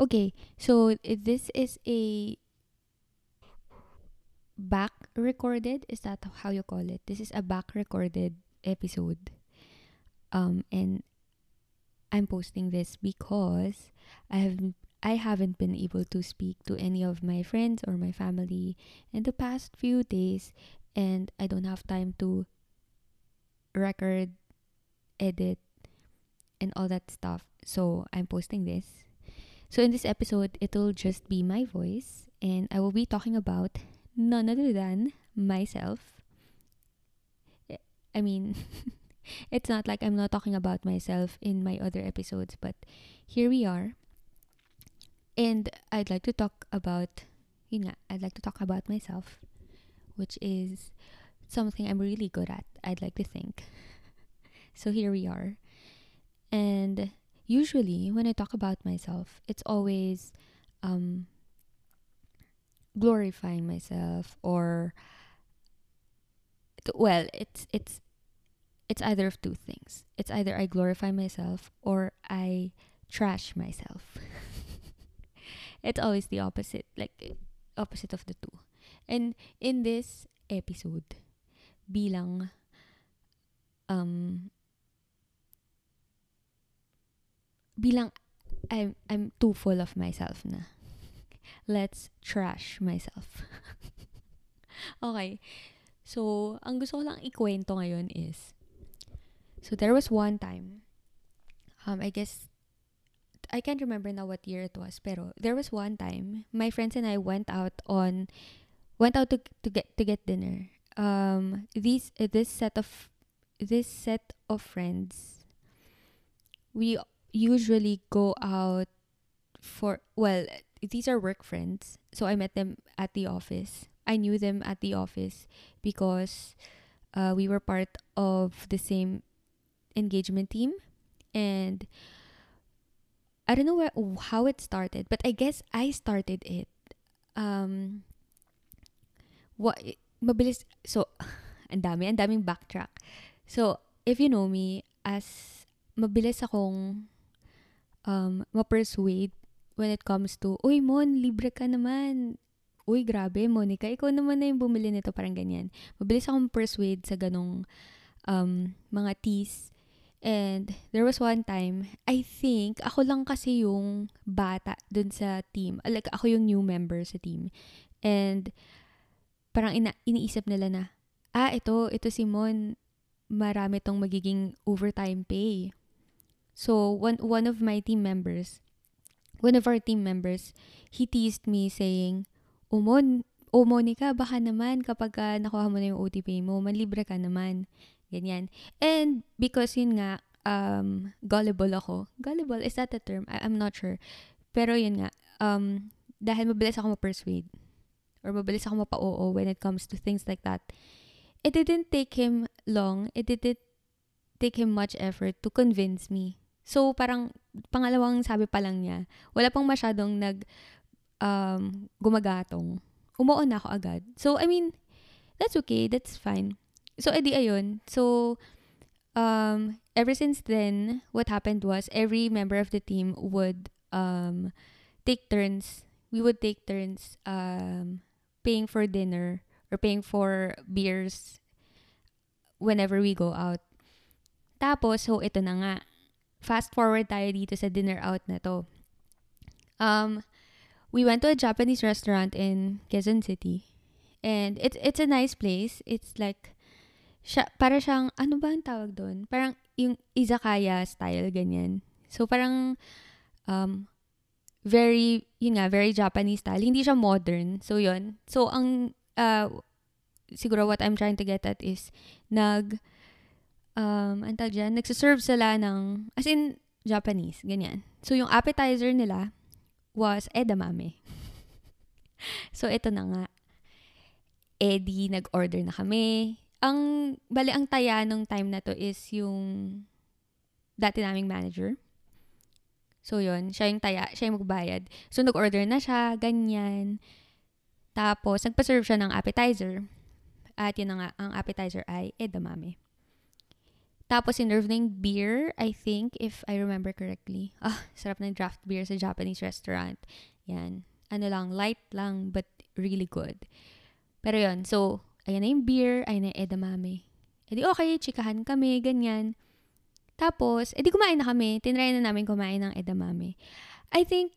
Okay, so this is a back recorded. Is that how you call it? This is a back recorded episode. Um, and I'm posting this because I have I haven't been able to speak to any of my friends or my family in the past few days, and I don't have time to record, edit, and all that stuff. So I'm posting this. So in this episode, it'll just be my voice, and I will be talking about none other than myself. I mean, it's not like I'm not talking about myself in my other episodes, but here we are. And I'd like to talk about, you know, I'd like to talk about myself, which is something I'm really good at, I'd like to think. So here we are. And usually when I talk about myself, it's always um, glorifying myself or well, it's it's it's either of two things. It's either I glorify myself or I trash myself. it's always the opposite, like opposite of the two. And in this episode, bilang um bilang I'm I'm too full of myself na. Let's trash myself. okay. So, ang gusto ko lang ikwento ngayon is So there was one time um I guess I can't remember now what year it was, pero there was one time my friends and I went out on went out to to get to get dinner. Um these uh, this set of this set of friends we usually go out for well these are work friends. So i met them at the office. I knew them at the office because uh, we were part of the same engagement team. And i don't know where, how it started but i guess i started it um what mabilis so ang dami ang daming backtrack. So if you know me as mabilis akong um, ma-persuade when it comes to, Uy, Mon, libre ka naman. Uy, grabe, Monica, ikaw naman na yung bumili nito, parang ganyan. Mabilis akong persuade sa ganong um, mga teas. And there was one time, I think, ako lang kasi yung bata dun sa team. Like, ako yung new member sa team. And parang ina- iniisip nila na, ah, ito, ito si Mon, marami tong magiging overtime pay. So one one of my team members, one of our team members, he teased me saying, "Umon, oh Monica, baka naman kapag uh, nakuha mo na yung OTP mo, manlibre ka naman." Ganyan. And because yun nga, um, gullible ako. Gullible, is that the term? I- I'm not sure. Pero yun nga, um, dahil mabilis ako ma-persuade or mabilis ako mapa-oo when it comes to things like that, it didn't take him long. It didn't take him much effort to convince me So, parang pangalawang sabi pa lang niya, wala pang masyadong nag um, gumagatong. Umuon na ako agad. So, I mean, that's okay. That's fine. So, edi ayun. So, um, ever since then, what happened was every member of the team would um, take turns. We would take turns um, paying for dinner or paying for beers whenever we go out. Tapos, so ito na nga fast forward tayo dito sa dinner out na to. Um, we went to a Japanese restaurant in Quezon City. And it's it's a nice place. It's like siya, para siyang ano ba ang tawag doon? Parang yung izakaya style ganyan. So parang um very yun nga very Japanese style. Hindi siya modern. So yun. So ang uh, siguro what I'm trying to get at is nag um, ang tag dyan, nagsaserve sila ng, as in, Japanese, ganyan. So, yung appetizer nila was edamame. so, ito na nga. Eddie, nag-order na kami. Ang, bali, ang taya nung time na to is yung dati naming manager. So, yun. Siya yung taya. Siya yung magbayad. So, nag-order na siya. Ganyan. Tapos, nagpa-serve siya ng appetizer. At yun na nga, ang appetizer ay edamame. Tapos, sinerve na yung beer, I think, if I remember correctly. Ah, sarap ng draft beer sa Japanese restaurant. Yan. Ano lang, light lang, but really good. Pero yon so, ayan na yung beer, ayan na yung edamame. E di okay, chikahan kami, ganyan. Tapos, edi kumain na kami. Tinry na namin kumain ng edamame. I think,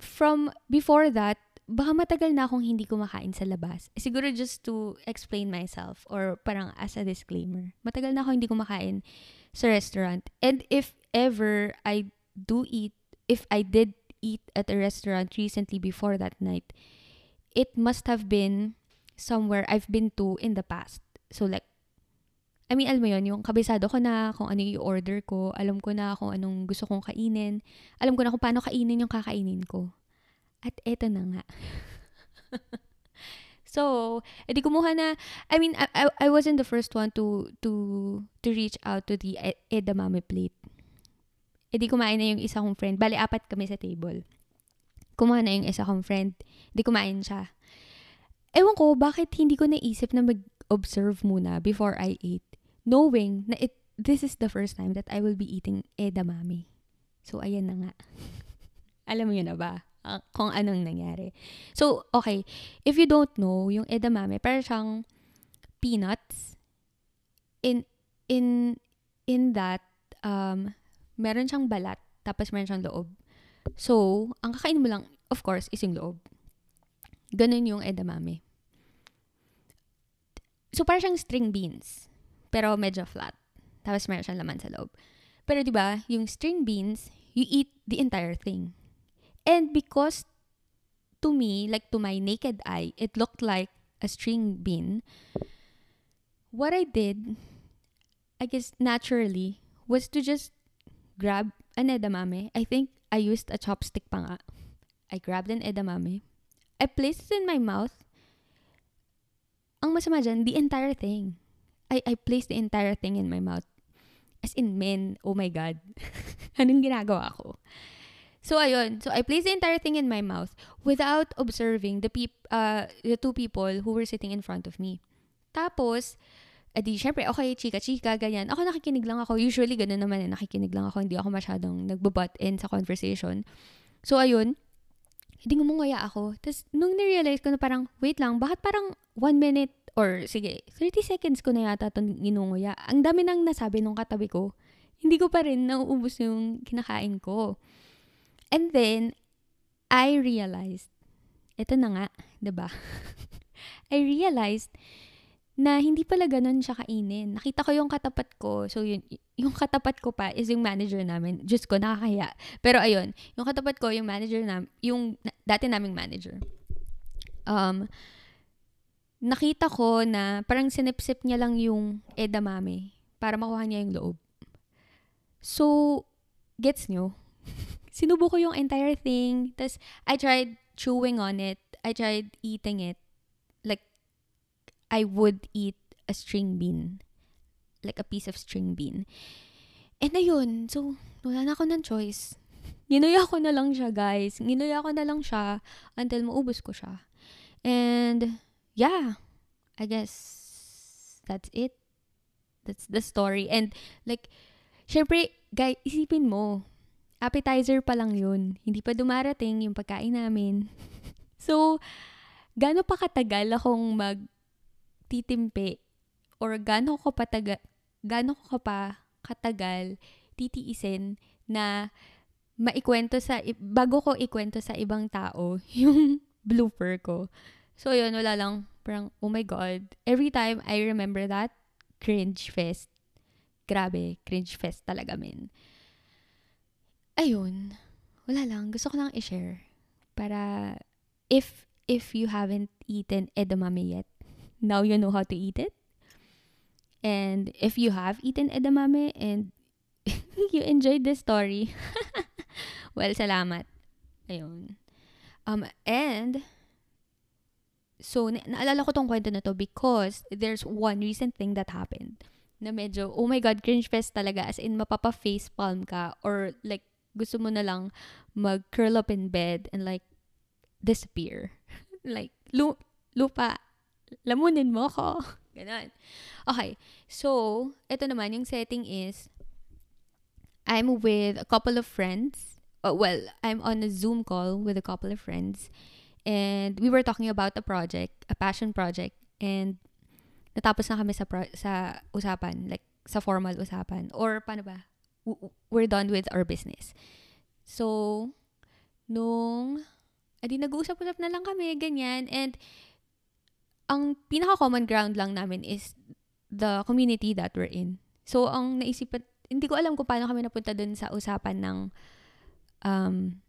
from before that, baka matagal na akong hindi kumakain sa labas. Eh, siguro just to explain myself or parang as a disclaimer. Matagal na ako hindi kumakain sa restaurant. And if ever I do eat, if I did eat at a restaurant recently before that night, it must have been somewhere I've been to in the past. So like, I mean, alam mo yun, yung kabisado ko na kung ano yung order ko, alam ko na kung anong gusto kong kainin, alam ko na kung paano kainin yung kakainin ko. At eto na nga. so, edi kumuha na, I mean, I, I, I wasn't the first one to, to, to reach out to the e, edamame plate. Edi kumain na yung isa kong friend. Bali, apat kami sa table. Kumuha na yung isa kong friend. Edi kumain siya. Ewan ko, bakit hindi ko naisip na mag-observe muna before I ate. Knowing na it, this is the first time that I will be eating edamame. So, ayan na nga. Alam mo yun na ba? Uh, kung anong nangyari. So, okay. If you don't know, yung edamame, parang siyang peanuts. In, in, in that, um, meron siyang balat, tapos meron siyang loob. So, ang kakain mo lang, of course, is yung loob. Ganun yung edamame. So, parang siyang string beans. Pero medyo flat. Tapos meron siyang laman sa loob. Pero 'di ba, yung string beans, you eat the entire thing. And because to me, like to my naked eye, it looked like a string bean, what I did, I guess naturally, was to just grab an edamame. I think I used a chopstick pa nga. I grabbed an edamame. I placed it in my mouth. Ang masama dyan, the entire thing. I, I placed the entire thing in my mouth. As in, men, oh my God. Anong ginagawa ko? So ayun, so I placed the entire thing in my mouth without observing the peop uh, the two people who were sitting in front of me. Tapos, edi syempre, okay, chika-chika, ganyan. Ako nakikinig lang ako. Usually, ganun naman eh, nakikinig lang ako. Hindi ako masyadong nagbabutt in sa conversation. So, ayun, hindi ngumungaya ako. Tapos, nung nirealize ko na parang, wait lang, bakit parang one minute or sige, 30 seconds ko na yata itong ginunguya. Ang dami nang nasabi nung katabi ko. Hindi ko pa rin nauubos yung kinakain ko. And then, I realized, ito na nga, ba diba? I realized na hindi pala ganun siya kainin. Nakita ko yung katapat ko. So, yun, yung katapat ko pa is yung manager namin. Diyos ko, nakakaya. Pero ayun, yung katapat ko, yung manager namin, yung dati naming manager. Um, nakita ko na parang sinipsip niya lang yung edamame para makuha niya yung loob. So, gets nyo? sinubo ko yung entire thing. Tapos, I tried chewing on it. I tried eating it. Like, I would eat a string bean. Like, a piece of string bean. And ayun, so, wala na ako ng choice. Ginuya ko na lang siya, guys. Ginuya ko na lang siya until maubos ko siya. And, yeah, I guess that's it. That's the story. And, like, syempre, guys, isipin mo, appetizer pa lang yun. Hindi pa dumarating yung pagkain namin. so, gaano pa katagal akong magtitimpi or gaano ko pataga, gaano ko pa katagal titiisin na maikwento sa, bago ko ikwento sa ibang tao yung blooper ko. So, yun, wala lang, parang, oh my God. Every time I remember that, cringe fest. Grabe, cringe fest talaga, men ayun, wala lang. Gusto ko lang i-share. Para, if, if you haven't eaten edamame yet, now you know how to eat it. And if you have eaten edamame and you enjoyed this story, well, salamat. Ayun. Um, and, so, na- naalala ko tong kwento na to because there's one recent thing that happened na medyo, oh my God, cringe fest talaga. As in, mapapa-face palm ka or like, gusto mo na lang mag-curl up in bed and like disappear. like, lu- lupa, lamunin mo ko. Ganon. Okay. So, ito naman, yung setting is, I'm with a couple of friends. Uh, well, I'm on a Zoom call with a couple of friends. And we were talking about a project, a passion project. And natapos na kami sa, pro- sa usapan. Like, sa formal usapan. Or, paano ba? We're done with our business. So, nung, adi nag-uusap-usap na lang kami, ganyan. And, ang pinaka-common ground lang namin is the community that we're in. So, ang naisip, hindi ko alam kung paano kami napunta dun sa usapan ng, um,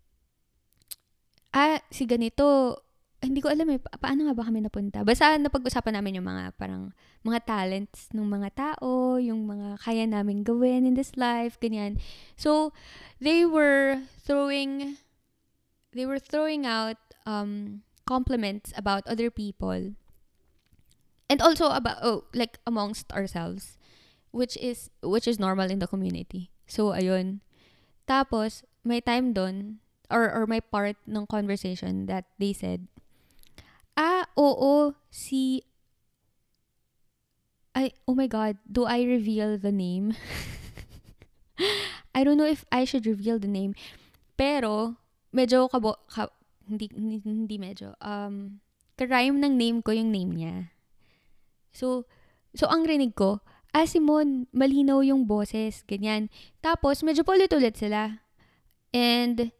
ah, si ganito, hindi ko alam eh, pa- paano nga ba kami napunta? Basta napag-usapan namin yung mga parang mga talents ng mga tao, yung mga kaya namin gawin in this life, ganyan. So, they were throwing, they were throwing out um, compliments about other people. And also about, oh, like amongst ourselves, which is, which is normal in the community. So, ayun. Tapos, may time doon, or, or my part ng conversation that they said, oo, si... I, oh my God, do I reveal the name? I don't know if I should reveal the name. Pero, medyo kabo... Ka, hindi, hindi, medyo. Um, karime ng name ko yung name niya. So, so ang rinig ko, ah, Simon, malinaw yung boses, ganyan. Tapos, medyo paulit-ulit sila. And,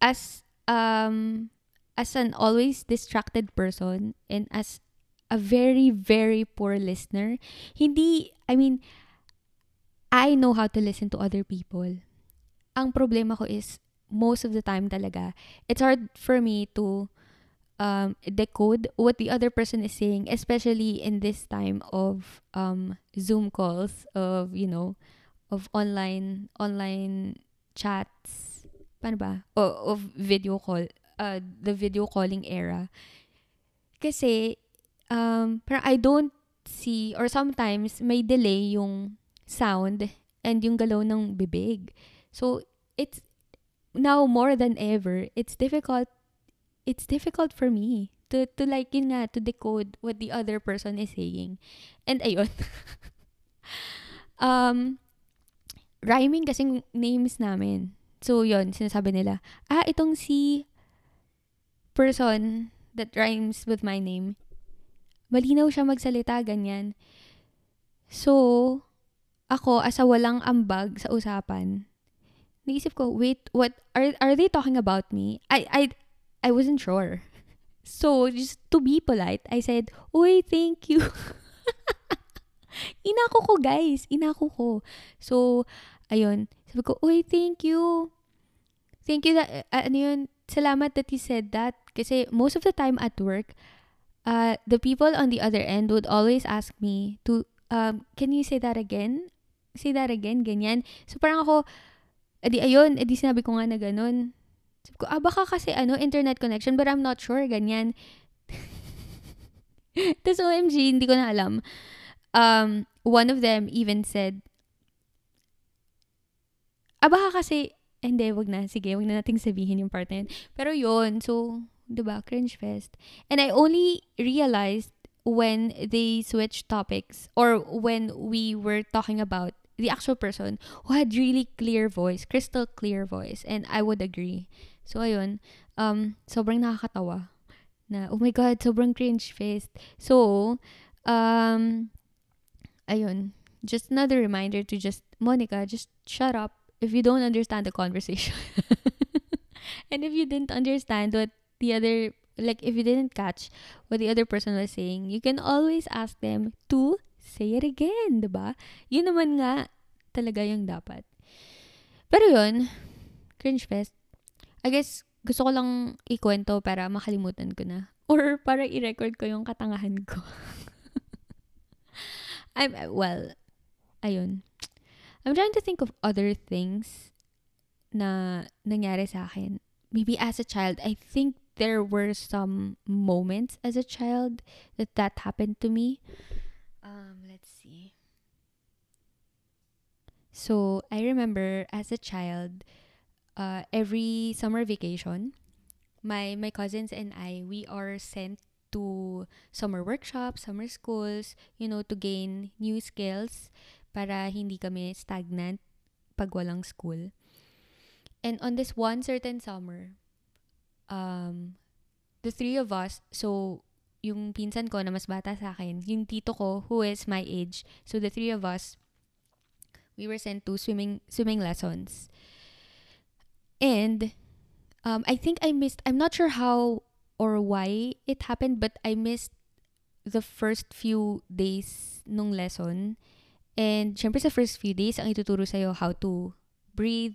as, um, as an always distracted person and as a very, very poor listener, hindi, I mean, I know how to listen to other people. Ang problema ko is, most of the time talaga, it's hard for me to um, decode what the other person is saying, especially in this time of um, Zoom calls, of, you know, of online, online chats, paano ba? O, of video call uh, the video calling era. Kasi, um, parang I don't see, or sometimes may delay yung sound and yung galaw ng bibig. So, it's, now more than ever, it's difficult, it's difficult for me to, to like, yun nga, to decode what the other person is saying. And ayun. um, rhyming kasing names namin. So, yon sinasabi nila, ah, itong si person that rhymes with my name, malinaw siya magsalita, ganyan. So, ako, as a walang ambag sa usapan, naisip ko, wait, what, are, are they talking about me? I, I, I wasn't sure. So, just to be polite, I said, Uy, thank you. inako ko, guys. Inako ko. So, ayun. Sabi ko, Uy, thank you. Thank you that, uh, ano yun, salamat that you said that. Kasi most of the time at work, uh, the people on the other end would always ask me to, um, can you say that again? Say that again, ganyan. So parang ako, edi ayun, edi sinabi ko nga na ganun. Sabi ko, ah, baka kasi ano, internet connection, but I'm not sure, ganyan. Tapos OMG, hindi ko na alam. Um, one of them even said, ah, baka kasi, hindi, wag na. Sige, wag na nating sabihin yung part na yun. Pero yun, so, 'di ba? Cringe fest. And I only realized when they switched topics or when we were talking about the actual person who had really clear voice, crystal clear voice, and I would agree. So ayun, um sobrang nakakatawa na oh my god, sobrang cringe fest. So, um ayun, just another reminder to just Monica, just shut up if you don't understand the conversation. and if you didn't understand what the other like if you didn't catch what the other person was saying, you can always ask them to say it again, 'di ba? Yun naman nga talaga yung dapat. Pero yun, cringe fest. I guess gusto ko lang ikwento para makalimutan ko na or para i-record ko yung katangahan ko. I'm well, ayun. I'm trying to think of other things na nangyari sa akin. Maybe as a child, I think there were some moments as a child that that happened to me. Um, let's see. So I remember as a child, uh, every summer vacation, my my cousins and I we are sent to summer workshops, summer schools, you know, to gain new skills para hindi kami stagnant pag walang school. And on this one certain summer, um, the three of us, so yung pinsan ko na mas bata sa akin, yung tito ko who is my age, so the three of us, we were sent to swimming swimming lessons. And um, I think I missed, I'm not sure how or why it happened, but I missed the first few days nung lesson. And syempre sa first few days, ang ituturo sa'yo how to breathe,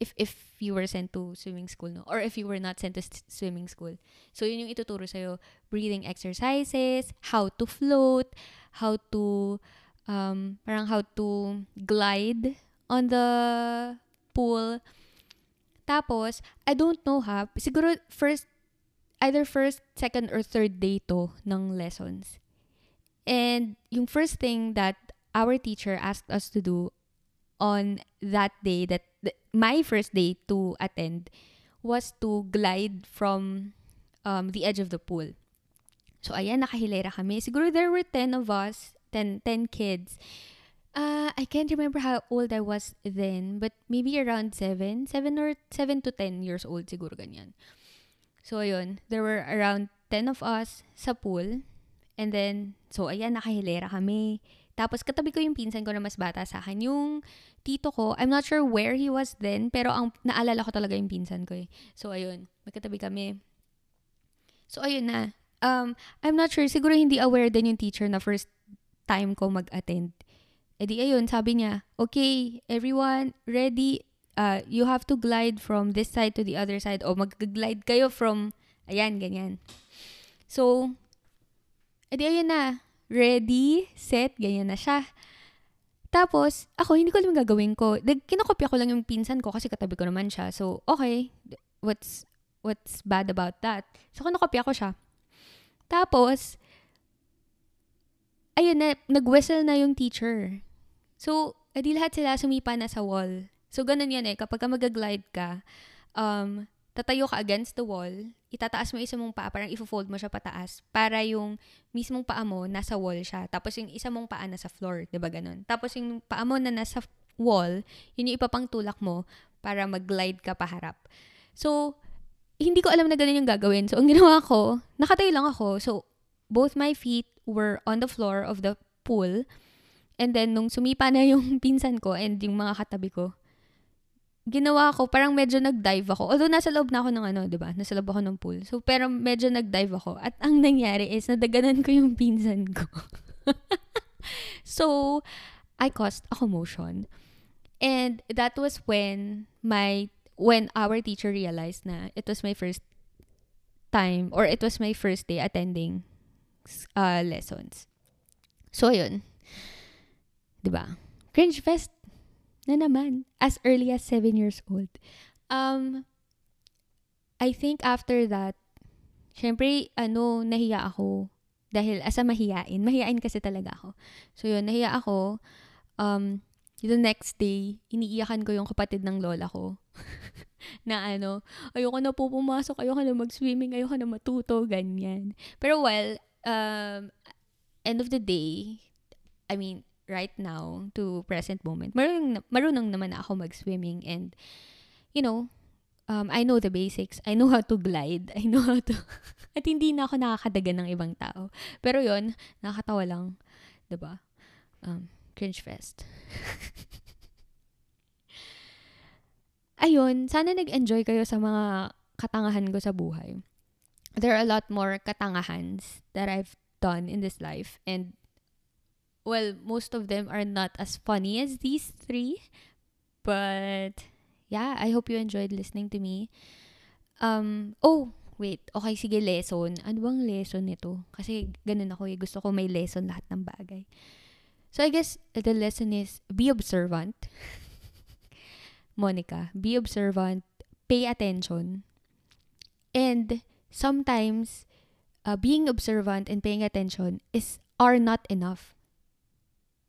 if if you were sent to swimming school no? Or if you were not sent to s- swimming school. So yun yung ituturo sa breathing exercises how to float how to um parang how to glide on the pool. Tapos I don't know ha? Siguro first either first second or third day to ng lessons. And yung first thing that our teacher asked us to do on that day that th- my first day to attend was to glide from um, the edge of the pool. So ayan, nakahilera kami. Siguro there were 10 of us, 10, 10 kids. Uh, I can't remember how old I was then, but maybe around 7, 7 or 7 to 10 years old siguro ganyan. So ayun, there were around 10 of us sa pool. And then, so ayan, nakahilera kami. Tapos katabi ko yung pinsan ko na mas bata sa akin. Yung tito ko, I'm not sure where he was then, pero ang naalala ko talaga yung pinsan ko eh. So ayun, magkatabi kami. So ayun na. Um, I'm not sure, siguro hindi aware din yung teacher na first time ko mag-attend. E di ayun, sabi niya, okay, everyone, ready, uh, you have to glide from this side to the other side o mag-glide kayo from, ayan, ganyan. So, edi ayun na, ready, set, ganyan na siya. Tapos, ako, hindi ko alam gagawin ko. Kinokopya ko lang yung pinsan ko kasi katabi ko naman siya. So, okay, what's, what's bad about that? So, kinokopya ko siya. Tapos, ayun na, nag-whistle na yung teacher. So, edi lahat sila sumipa na sa wall. So, ganun yan eh. Kapag ka mag-glide ka, um, tatayo ka against the wall, itataas mo isa mong paa, parang ifo-fold mo siya pataas, para yung mismong paa mo nasa wall siya. Tapos yung isa mong paa nasa floor, 'di ba ganun? Tapos yung paa mo na nasa wall, yun yung ipapang tulak mo para mag-glide ka paharap. So, hindi ko alam na ganun yung gagawin. So, ang ginawa ko, nakatayo lang ako. So, both my feet were on the floor of the pool. And then, nung sumipa na yung pinsan ko and yung mga katabi ko, ginawa ko, parang medyo nag-dive ako. Although nasa loob na ako ng ano, 'di ba? Nasa loob ako ng pool. So pero medyo nag-dive ako. At ang nangyari is nadaganan ko yung pinsan ko. so I caused a commotion. And that was when my when our teacher realized na it was my first time or it was my first day attending uh, lessons. So yun. 'Di ba? Cringe fest na naman as early as 7 years old. Um, I think after that, syempre, ano, nahiya ako. Dahil, asa mahiyain. Mahiyain kasi talaga ako. So, yun, nahiya ako. Um, the next day, iniiyakan ko yung kapatid ng lola ko. na ano, ayoko na po pumasok, ayoko na mag-swimming, ayoko na matuto, ganyan. Pero well, um, end of the day, I mean, right now to present moment, marunong, marunong naman ako mag-swimming and, you know, um, I know the basics. I know how to glide. I know how to... At hindi na ako nakakadagan ng ibang tao. Pero yon nakakatawa lang. ba diba? Um, cringe fest. Ayun, sana nag-enjoy kayo sa mga katangahan ko sa buhay. There are a lot more katangahans that I've done in this life and well, most of them are not as funny as these three. But yeah, I hope you enjoyed listening to me. Um, oh, wait. Okay, sige, lesson. Ano bang lesson nito? Kasi ganun ako eh. Gusto ko may lesson lahat ng bagay. So I guess the lesson is be observant. Monica, be observant, pay attention. And sometimes uh, being observant and paying attention is are not enough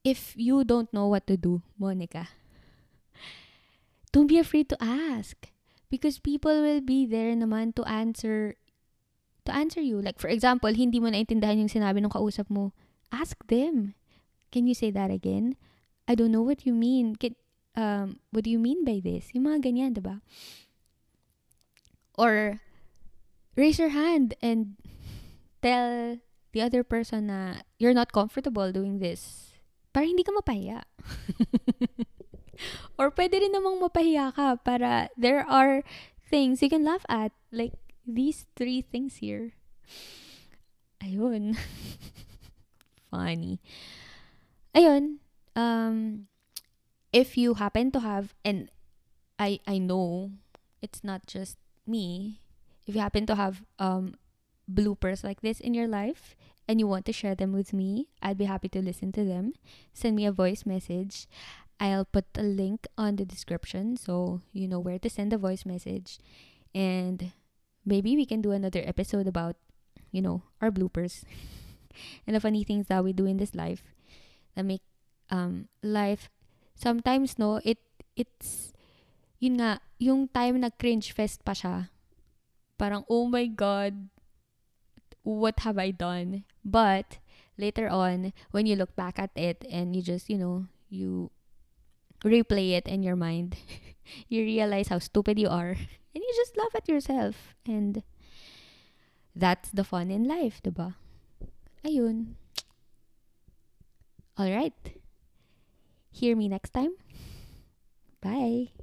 if you don't know what to do, Monica, don't be afraid to ask. Because people will be there naman to answer to answer you. Like, for example, hindi mo naintindihan yung sinabi ng kausap mo. Ask them. Can you say that again? I don't know what you mean. Um, what do you mean by this? Yung mga ganyan, diba? Or, raise your hand and tell the other person na you're not comfortable doing this. Para hindi ka mapahiya. Or pwede rin namang mapahiya ka para there are things you can laugh at. Like these three things here. Ayun. Funny. Ayun. Um, if you happen to have, and I, I know it's not just me, if you happen to have um, bloopers like this in your life and you want to share them with me, I'd be happy to listen to them. Send me a voice message. I'll put a link on the description so you know where to send a voice message. And maybe we can do another episode about, you know, our bloopers and the funny things that we do in this life that make um life sometimes no it it's yun nga yung time na cringe fest pa siya parang oh my god what have I done? But later on when you look back at it and you just you know you replay it in your mind you realize how stupid you are. And you just laugh at yourself. And that's the fun in life diba? Ayun. All right. Hear me next time. Bye